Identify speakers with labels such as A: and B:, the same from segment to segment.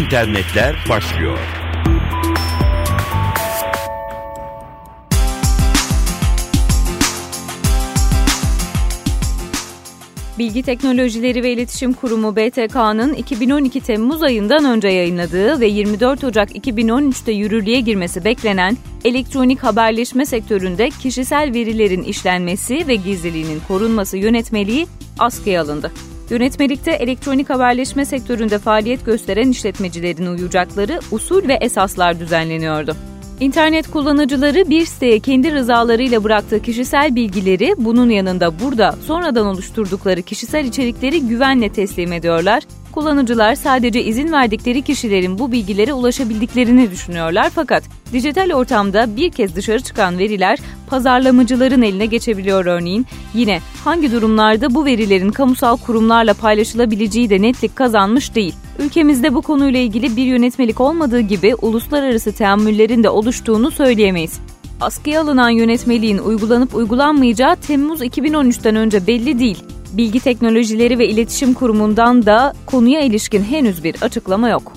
A: internetler başlıyor.
B: Bilgi Teknolojileri ve İletişim Kurumu BTK'nın 2012 Temmuz ayından önce yayınladığı ve 24 Ocak 2013'te yürürlüğe girmesi beklenen elektronik haberleşme sektöründe kişisel verilerin işlenmesi ve gizliliğinin korunması yönetmeliği askıya alındı. Yönetmelikte elektronik haberleşme sektöründe faaliyet gösteren işletmecilerin uyacakları usul ve esaslar düzenleniyordu. İnternet kullanıcıları bir siteye kendi rızalarıyla bıraktığı kişisel bilgileri bunun yanında burada sonradan oluşturdukları kişisel içerikleri güvenle teslim ediyorlar. Kullanıcılar sadece izin verdikleri kişilerin bu bilgilere ulaşabildiklerini düşünüyorlar fakat dijital ortamda bir kez dışarı çıkan veriler pazarlamacıların eline geçebiliyor örneğin. Yine hangi durumlarda bu verilerin kamusal kurumlarla paylaşılabileceği de netlik kazanmış değil. Ülkemizde bu konuyla ilgili bir yönetmelik olmadığı gibi uluslararası teamüllerin de oluştuğunu söyleyemeyiz. Askıya alınan yönetmeliğin uygulanıp uygulanmayacağı Temmuz 2013'ten önce belli değil. Bilgi Teknolojileri ve İletişim Kurumu'ndan da konuya ilişkin henüz bir açıklama yok.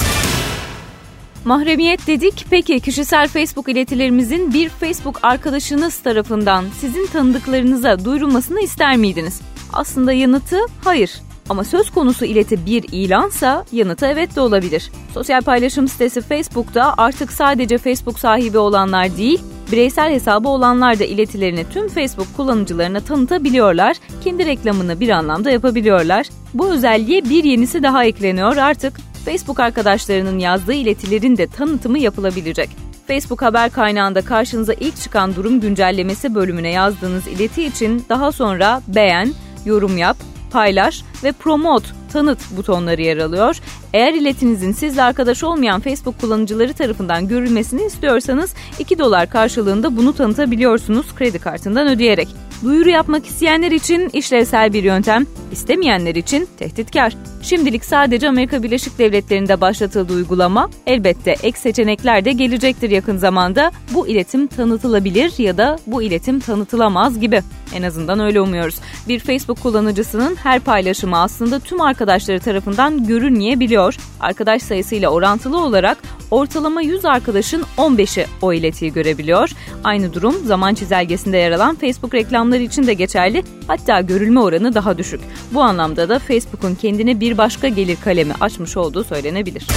B: Mahremiyet dedik. Peki kişisel Facebook iletilerimizin bir Facebook arkadaşınız tarafından sizin tanıdıklarınıza duyurulmasını ister miydiniz? Aslında yanıtı hayır. Ama söz konusu ileti bir ilansa yanıtı evet de olabilir. Sosyal paylaşım sitesi Facebook'ta artık sadece Facebook sahibi olanlar değil, bireysel hesabı olanlar da iletilerini tüm Facebook kullanıcılarına tanıtabiliyorlar, kendi reklamını bir anlamda yapabiliyorlar. Bu özelliğe bir yenisi daha ekleniyor artık Facebook arkadaşlarının yazdığı iletilerin de tanıtımı yapılabilecek. Facebook haber kaynağında karşınıza ilk çıkan durum güncellemesi bölümüne yazdığınız ileti için daha sonra beğen, yorum yap, paylaş ve promote tanıt butonları yer alıyor. Eğer iletinizin sizle arkadaş olmayan Facebook kullanıcıları tarafından görülmesini istiyorsanız 2 dolar karşılığında bunu tanıtabiliyorsunuz kredi kartından ödeyerek. Duyuru yapmak isteyenler için işlevsel bir yöntem, istemeyenler için tehditkar. Şimdilik sadece Amerika Birleşik Devletleri'nde başlatıldığı uygulama, elbette ek seçenekler de gelecektir yakın zamanda. Bu iletim tanıtılabilir ya da bu iletim tanıtılamaz gibi. En azından öyle umuyoruz. Bir Facebook kullanıcısının her paylaşımı aslında tüm arkadaşları tarafından görünmeyebiliyor. Arkadaş sayısıyla orantılı olarak ortalama 100 arkadaşın 15'i o iletiyi görebiliyor. Aynı durum zaman çizelgesinde yer alan Facebook reklamları için de geçerli. Hatta görülme oranı daha düşük. Bu anlamda da Facebook'un kendine bir başka gelir kalemi açmış olduğu söylenebilir.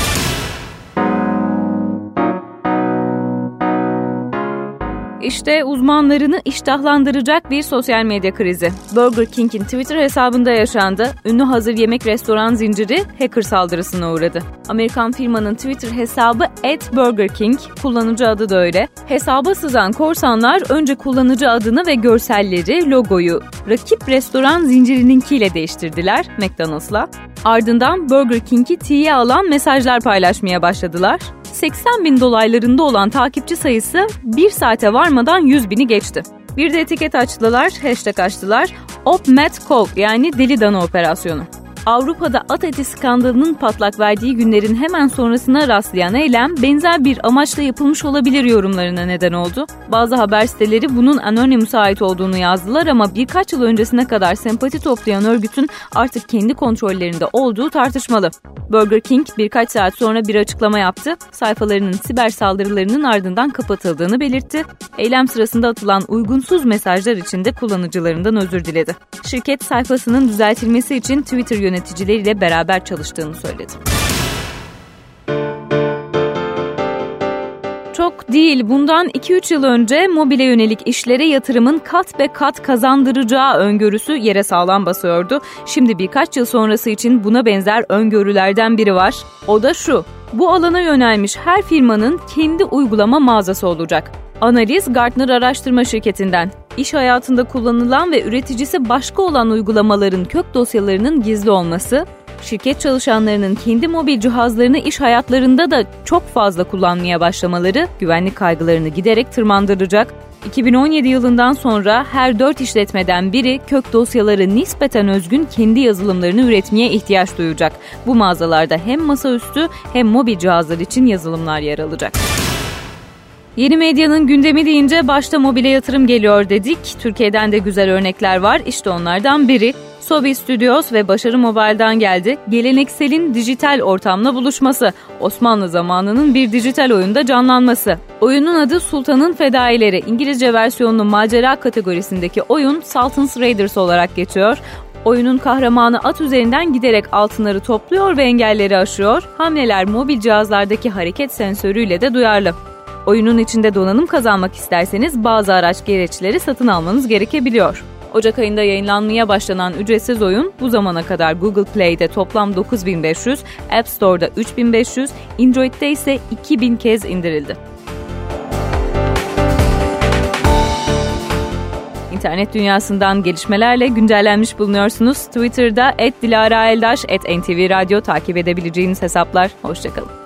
B: İşte uzmanlarını iştahlandıracak bir sosyal medya krizi. Burger King'in Twitter hesabında yaşandı. Ünlü hazır yemek restoran zinciri hacker saldırısına uğradı. Amerikan firmanın Twitter hesabı @burgerking, kullanıcı adı da öyle. Hesaba sızan korsanlar önce kullanıcı adını ve görselleri, logoyu rakip restoran zincirininkiyle değiştirdiler McDonald's'la. Ardından Burger King'i tiye alan mesajlar paylaşmaya başladılar. 80 bin dolaylarında olan takipçi sayısı bir saate varmadan 100 bini geçti. Bir de etiket açtılar, hashtag açtılar. Op Met Call yani deli dana operasyonu. Avrupa'da at eti skandalının patlak verdiği günlerin hemen sonrasına rastlayan eylem benzer bir amaçla yapılmış olabilir yorumlarına neden oldu. Bazı haber siteleri bunun Anonymous'a ait olduğunu yazdılar ama birkaç yıl öncesine kadar sempati toplayan örgütün artık kendi kontrollerinde olduğu tartışmalı. Burger King birkaç saat sonra bir açıklama yaptı. Sayfalarının siber saldırılarının ardından kapatıldığını belirtti. Eylem sırasında atılan uygunsuz mesajlar için de kullanıcılarından özür diledi. Şirket sayfasının düzeltilmesi için Twitter yöneticileriyle beraber çalıştığını söyledi. Çok değil. Bundan 2-3 yıl önce mobile yönelik işlere yatırımın kat be kat kazandıracağı öngörüsü yere sağlam basıyordu. Şimdi birkaç yıl sonrası için buna benzer öngörülerden biri var. O da şu. Bu alana yönelmiş her firmanın kendi uygulama mağazası olacak. Analiz Gartner araştırma şirketinden. İş hayatında kullanılan ve üreticisi başka olan uygulamaların kök dosyalarının gizli olması, şirket çalışanlarının kendi mobil cihazlarını iş hayatlarında da çok fazla kullanmaya başlamaları güvenlik kaygılarını giderek tırmandıracak. 2017 yılından sonra her 4 işletmeden biri kök dosyaları nispeten özgün kendi yazılımlarını üretmeye ihtiyaç duyacak. Bu mağazalarda hem masaüstü hem mobil cihazlar için yazılımlar yer alacak. Yeni medyanın gündemi deyince başta mobile yatırım geliyor dedik. Türkiye'den de güzel örnekler var. İşte onlardan biri Sobi Studios ve Başarı Mobile'dan geldi. Gelenekselin dijital ortamla buluşması, Osmanlı zamanının bir dijital oyunda canlanması. Oyunun adı Sultan'ın Fedaileri. İngilizce versiyonlu macera kategorisindeki oyun Sultan's Raiders olarak geçiyor. Oyunun kahramanı at üzerinden giderek altınları topluyor ve engelleri aşıyor. Hamleler mobil cihazlardaki hareket sensörüyle de duyarlı. Oyunun içinde donanım kazanmak isterseniz bazı araç gereçleri satın almanız gerekebiliyor. Ocak ayında yayınlanmaya başlanan ücretsiz oyun bu zamana kadar Google Play'de toplam 9500, App Store'da 3500, Android'de ise 2000 kez indirildi. İnternet dünyasından gelişmelerle güncellenmiş bulunuyorsunuz. Twitter'da @dilaraeldaş @ntv takip edebileceğiniz hesaplar. Hoşçakalın.